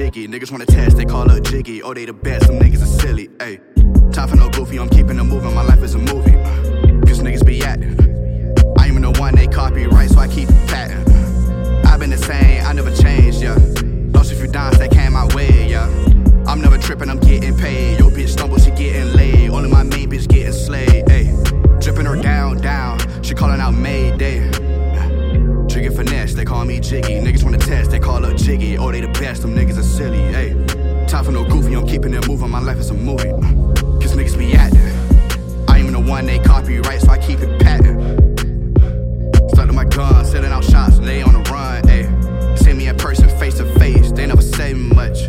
Jiggy. Niggas wanna test, they call up jiggy. Oh, they the best, some niggas are silly. Ayy, time for no goofy, I'm keeping it moving. My life is a movie. Uh, Cause niggas be acting. I am the one they copyright, so I keep patting. I've been the same, I never changed, yeah. Lost a few dimes that came my way, yeah. I'm never tripping, I'm getting paid. Yo, bitch stumble, she getting laid. Only my main bitch getting slayed, ayy. Dripping her down, down. She calling out Mayday. Jiggy finesse, they call me Jiggy. Niggas wanna test, they call up Jiggy. Oh, they the best, them niggas are silly, ayy. Time for no goofy, I'm keeping it moving. My life is a movie. Cause niggas be acting. I even the one they copyright, so I keep it patent. Stuck to my gun, setting out shots, lay on the run, ayy. See me in person, face to face, they never say much,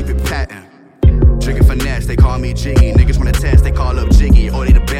keep it patent. Drinking finesse, they call me Jiggy. Niggas wanna test, they call up Jiggy. Or they the best.